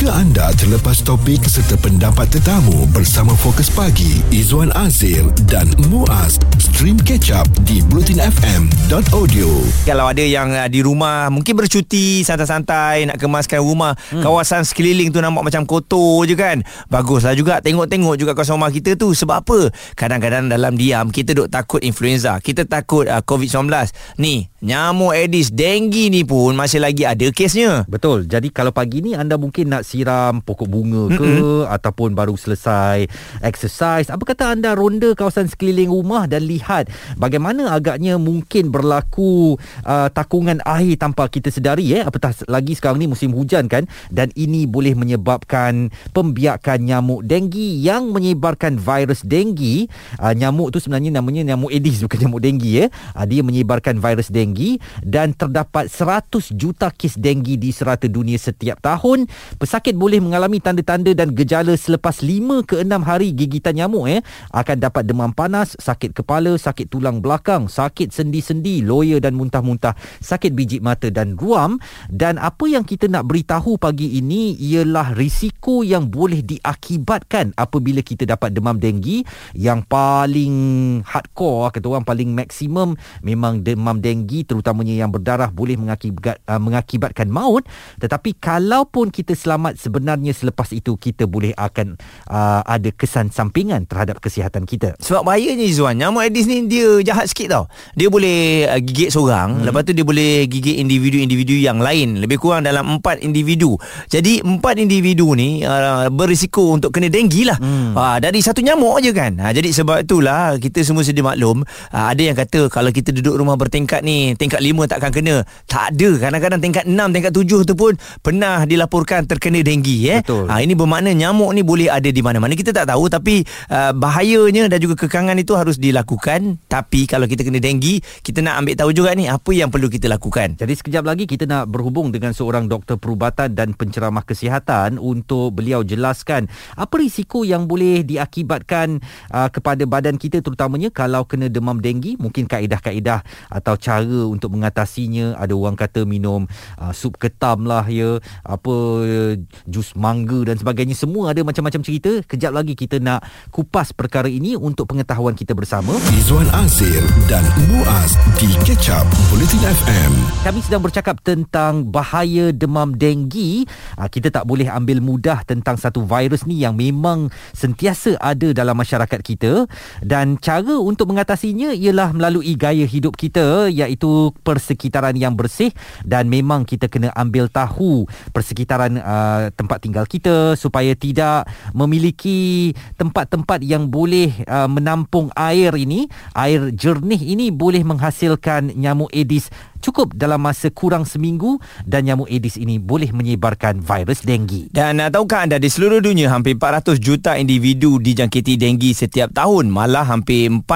Jika anda terlepas topik serta pendapat tetamu bersama Fokus Pagi, Izwan Azir dan Muaz, stream catch up di blutinfm.audio. Kalau ada yang uh, di rumah mungkin bercuti santai-santai nak kemaskan rumah, hmm. kawasan sekeliling tu nampak macam kotor je kan. Baguslah juga tengok-tengok juga kawasan rumah kita tu sebab apa? Kadang-kadang dalam diam kita duk takut influenza, kita takut uh, COVID-19. Ni, nyamuk Aedes denggi ni pun masih lagi ada kesnya. Betul. Jadi kalau pagi ni anda mungkin nak siram pokok bunga ke mm-hmm. ataupun baru selesai exercise, apa kata anda ronda kawasan sekeliling rumah dan lihat bagaimana agaknya mungkin berlaku uh, takungan air tanpa kita sedari eh apatah lagi sekarang ni musim hujan kan dan ini boleh menyebabkan pembiakan nyamuk denggi yang menyebarkan virus denggi. Uh, nyamuk tu sebenarnya namanya nyamuk Aedes bukan nyamuk denggi eh. Uh, dia menyebarkan virus denggi dan terdapat 100 juta kes denggi di serata dunia setiap tahun. Pesakit boleh mengalami tanda-tanda dan gejala selepas 5 ke 6 hari gigitan nyamuk eh. Akan dapat demam panas sakit kepala sakit tulang belakang sakit sendi-sendi loya dan muntah-muntah sakit biji mata dan ruam. Dan apa yang kita nak beritahu pagi ini ialah risiko yang boleh diakibatkan apabila kita dapat demam denggi. Yang paling hardcore kata orang paling maksimum memang demam denggi terutamanya yang berdarah boleh mengakibat, uh, mengakibatkan maut tetapi kalaupun kita selamat sebenarnya selepas itu kita boleh akan uh, ada kesan sampingan terhadap kesihatan kita. Sebab bahayanya Zuan, nyamuk Aedes ni dia jahat sikit tau. Dia boleh uh, gigit seorang, hmm. lepas tu dia boleh gigit individu-individu yang lain, lebih kurang dalam empat individu. Jadi empat individu ni uh, berisiko untuk kena denggi lah. Hmm. Uh, dari satu nyamuk aja kan. Uh, jadi sebab itulah kita semua sedia maklum, uh, ada yang kata kalau kita duduk rumah bertingkat ni, tingkat lima takkan kena. Tak ada. Kadang-kadang tingkat enam, tingkat tujuh tu pun pernah dilaporkan terkena denggi eh. Betul. Ha, ini bermakna nyamuk ni boleh ada di mana-mana kita tak tahu tapi uh, bahayanya dan juga kekangan itu harus dilakukan tapi kalau kita kena denggi kita nak ambil tahu juga ni apa yang perlu kita lakukan. Jadi sekejap lagi kita nak berhubung dengan seorang doktor perubatan dan penceramah kesihatan untuk beliau jelaskan apa risiko yang boleh diakibatkan uh, kepada badan kita terutamanya kalau kena demam denggi mungkin kaedah-kaedah atau cara untuk mengatasinya. Ada orang kata minum uh, sup ketam lah ya. Apa jus mangga dan sebagainya. Semua ada macam-macam cerita. Kejap lagi kita nak kupas perkara ini untuk pengetahuan kita bersama. Izwan Azir dan Muaz di Catch Up Bulletin FM kami sedang bercakap tentang bahaya demam denggi. Ah, kita tak boleh ambil mudah tentang satu virus ni yang memang sentiasa ada dalam masyarakat kita. Dan cara untuk mengatasinya ialah melalui gaya hidup kita iaitu persekitaran yang bersih dan memang kita kena ambil tahu persekitaran uh, tempat tinggal kita supaya tidak memiliki tempat-tempat yang boleh uh, menampung air ini. Air jernih ini boleh menghasilkan nyamuk Aedes cukup dalam masa kurang seminggu dan nyamuk Aedes ini boleh menyebarkan virus denggi. Dan uh, tahukah anda di seluruh dunia hampir 400 juta individu dijangkiti denggi setiap tahun. Malah hampir 40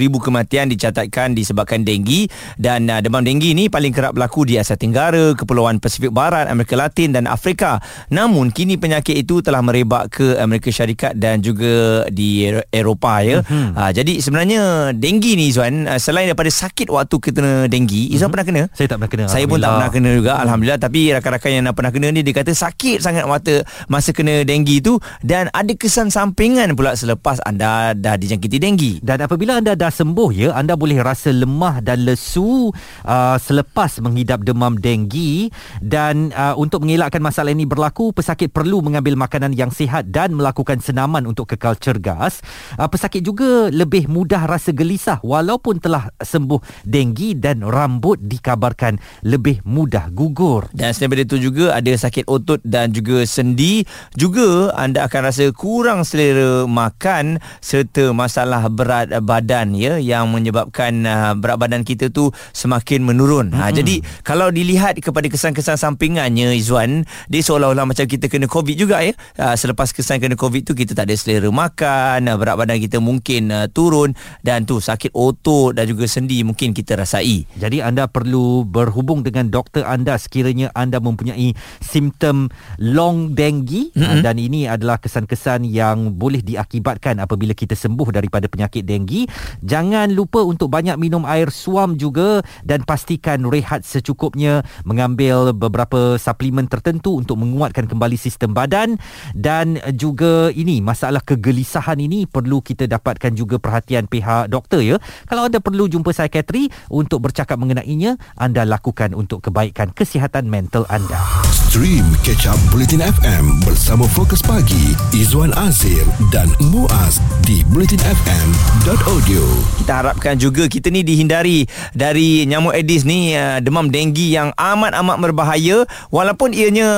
ribu kematian dicatatkan disebabkan denggi dan uh, demam denggi ini paling kerap berlaku di Asia Tenggara, Kepulauan Pasifik Barat, Amerika Latin dan Afrika. Namun kini penyakit itu telah merebak ke Amerika Syarikat dan juga di Eropah ya. Mm-hmm. Uh, jadi sebenarnya denggi ni Zuan uh, selain daripada sakit waktu kena denggi, mm-hmm. Pernah kena? Saya tak pernah kena. Saya pun tak pernah kena juga alhamdulillah tapi rakan-rakan yang pernah kena ni dia kata sakit sangat mata masa kena denggi tu dan ada kesan sampingan pula selepas anda dah dijangkiti denggi. Dan apabila anda dah sembuh ya, anda boleh rasa lemah dan lesu uh, selepas menghidap demam denggi dan uh, untuk mengelakkan masalah ini berlaku, pesakit perlu mengambil makanan yang sihat dan melakukan senaman untuk kekal cergas. Uh, pesakit juga lebih mudah rasa gelisah walaupun telah sembuh denggi dan rambut di dikabarkan lebih mudah gugur. Dan selain daripada itu juga ada sakit otot dan juga sendi. Juga anda akan rasa kurang selera makan serta masalah berat badan ya yang menyebabkan uh, berat badan kita tu semakin menurun. Mm-hmm. Ha, jadi kalau dilihat kepada kesan-kesan sampingannya Izwan, dia seolah-olah macam kita kena COVID juga ya. Ha, selepas kesan kena COVID tu kita tak ada selera makan, uh, berat badan kita mungkin uh, turun dan tu sakit otot dan juga sendi mungkin kita rasai. Jadi anda perlu perlu berhubung dengan doktor anda sekiranya anda mempunyai simptom long dengue mm-hmm. dan ini adalah kesan-kesan yang boleh diakibatkan apabila kita sembuh daripada penyakit dengue. Jangan lupa untuk banyak minum air suam juga dan pastikan rehat secukupnya, mengambil beberapa suplemen tertentu untuk menguatkan kembali sistem badan dan juga ini masalah kegelisahan ini perlu kita dapatkan juga perhatian pihak doktor ya. Kalau anda perlu jumpa psikiatri untuk bercakap mengenainya, anda lakukan untuk kebaikan kesihatan mental anda. Stream Catch Up Bulletin FM bersama Fokus Pagi, Izwan Azir dan Muaz di bulletinfm.audio. Kita harapkan juga kita ni dihindari dari nyamuk Aedes ni uh, demam denggi yang amat-amat berbahaya walaupun ianya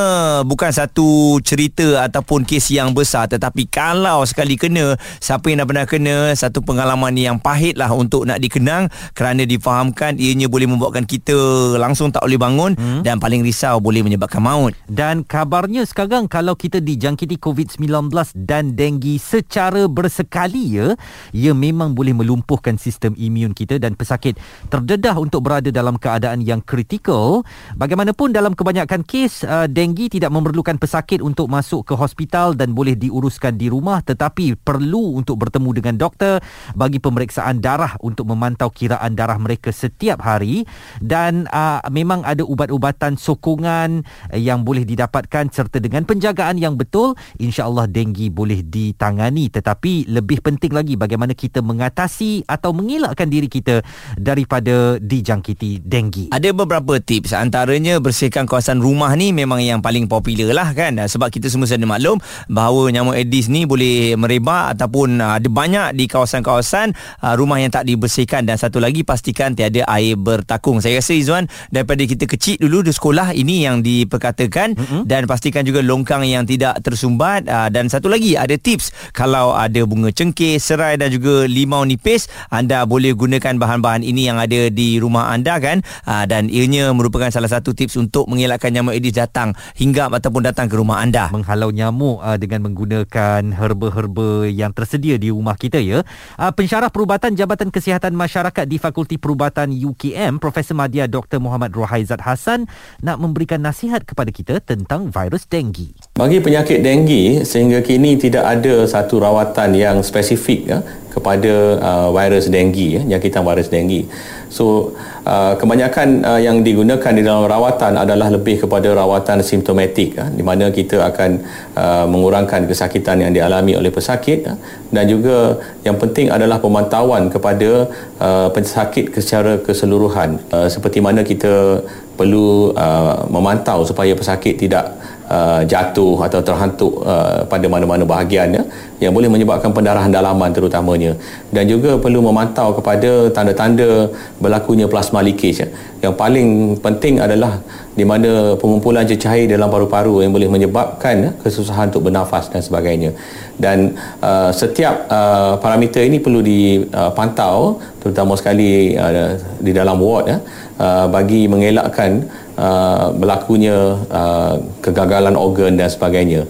bukan satu cerita ataupun kes yang besar tetapi kalau sekali kena siapa yang dah pernah kena satu pengalaman yang pahit lah untuk nak dikenang kerana difahamkan ianya boleh membuatkan kita langsung tak boleh bangun hmm. dan paling risau boleh menyebabkan maut. Dan kabarnya sekarang kalau kita dijangkiti COVID-19 dan denggi secara bersekali ya, ia memang boleh melumpuhkan sistem imun kita dan pesakit terdedah untuk berada dalam keadaan yang kritikal. Bagaimanapun dalam kebanyakan kes uh, denggi tidak memerlukan pesakit untuk masuk ke hospital dan boleh diuruskan di rumah tetapi perlu untuk bertemu dengan doktor bagi pemeriksaan darah untuk memantau kiraan darah mereka setiap hari dan uh, memang ada ubat-ubatan sokongan yang boleh didapatkan serta dengan penjagaan yang betul insya-Allah denggi boleh ditangani tetapi lebih penting lagi bagaimana kita mengatasi atau mengelakkan diri kita daripada dijangkiti denggi. Ada beberapa tips antaranya bersihkan kawasan rumah ni memang yang paling popular lah kan sebab kita semua sudah maklum bahawa nyamuk Aedes ni boleh merebak ataupun uh, ada banyak di kawasan-kawasan uh, rumah yang tak dibersihkan dan satu lagi pastikan tiada air bertakung. Saya rasa Izwan daripada kita kecil dulu di sekolah ini yang diperkatakan mm-hmm. dan pastikan juga longkang yang tidak tersumbat uh, dan satu lagi ada tips kalau ada bunga cengkeh, serai dan juga limau nipis anda boleh gunakan bahan-bahan ini yang ada di rumah anda kan uh, dan ianya merupakan salah satu tips untuk mengelakkan nyamuk Aedes datang hingga ataupun datang ke rumah anda. Menghalau nyamuk uh, dengan menggunakan herba-herba yang tersedia di rumah kita ya. Uh, pensyarah perubatan Jabatan Kesihatan Masyarakat di Fakulti Perubatan UKM Profesor Madya Dr. Muhammad Rohaizat Hassan nak memberikan nasihat kepada kita tentang virus denggi. Bagi penyakit denggi sehingga kini tidak ada satu rawatan yang spesifik ya kepada uh, virus denggi ya jangkitan virus denggi. So uh, kebanyakan uh, yang digunakan di dalam rawatan adalah lebih kepada rawatan simptomatik ya, di mana kita akan uh, mengurangkan kesakitan yang dialami oleh pesakit ya, dan juga yang penting adalah pemantauan kepada uh, pesakit secara keseluruhan uh, seperti mana kita perlu uh, memantau supaya pesakit tidak uh, jatuh atau terhantuk uh, pada mana-mana bahagian ya, yang boleh menyebabkan pendarahan dalaman terutamanya dan juga perlu memantau kepada tanda-tanda berlakunya plasma leakage ya. yang paling penting adalah di mana pengumpulan cecair dalam paru-paru yang boleh menyebabkan ya, kesusahan untuk bernafas dan sebagainya dan uh, setiap uh, parameter ini perlu dipantau terutama sekali uh, di dalam ward uh, bagi mengelakkan uh, berlakunya uh, kegagalan organ dan sebagainya.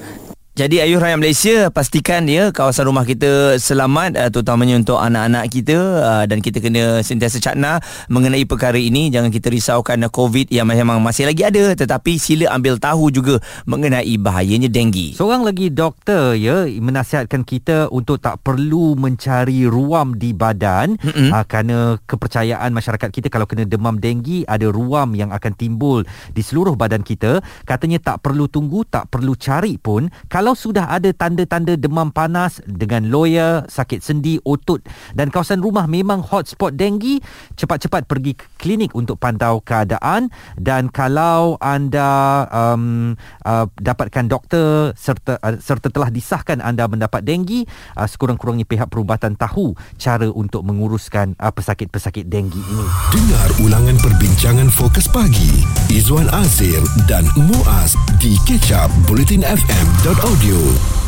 Jadi ayuh rakyat Malaysia pastikan ya kawasan rumah kita selamat uh, terutamanya untuk anak-anak kita uh, dan kita kena sentiasa cakna mengenai perkara ini jangan kita risaukan COVID yang memang masih lagi ada tetapi sila ambil tahu juga mengenai bahayanya denggi. Seorang lagi doktor ya menasihatkan kita untuk tak perlu mencari ruam di badan mm-hmm. uh, kerana kepercayaan masyarakat kita kalau kena demam denggi ada ruam yang akan timbul di seluruh badan kita katanya tak perlu tunggu tak perlu cari pun kalau kalau sudah ada tanda-tanda demam panas dengan loya, sakit sendi, otot dan kawasan rumah memang hotspot denggi, cepat-cepat pergi ke klinik untuk pantau keadaan. Dan kalau anda um, uh, dapatkan doktor serta uh, serta telah disahkan anda mendapat denggi, uh, sekurang-kurangnya pihak perubatan tahu cara untuk menguruskan uh, pesakit-pesakit denggi ini. Dengar ulangan perbincangan fokus pagi. Izwan Azir dan Muaz di kecap bulletinfm.audio audio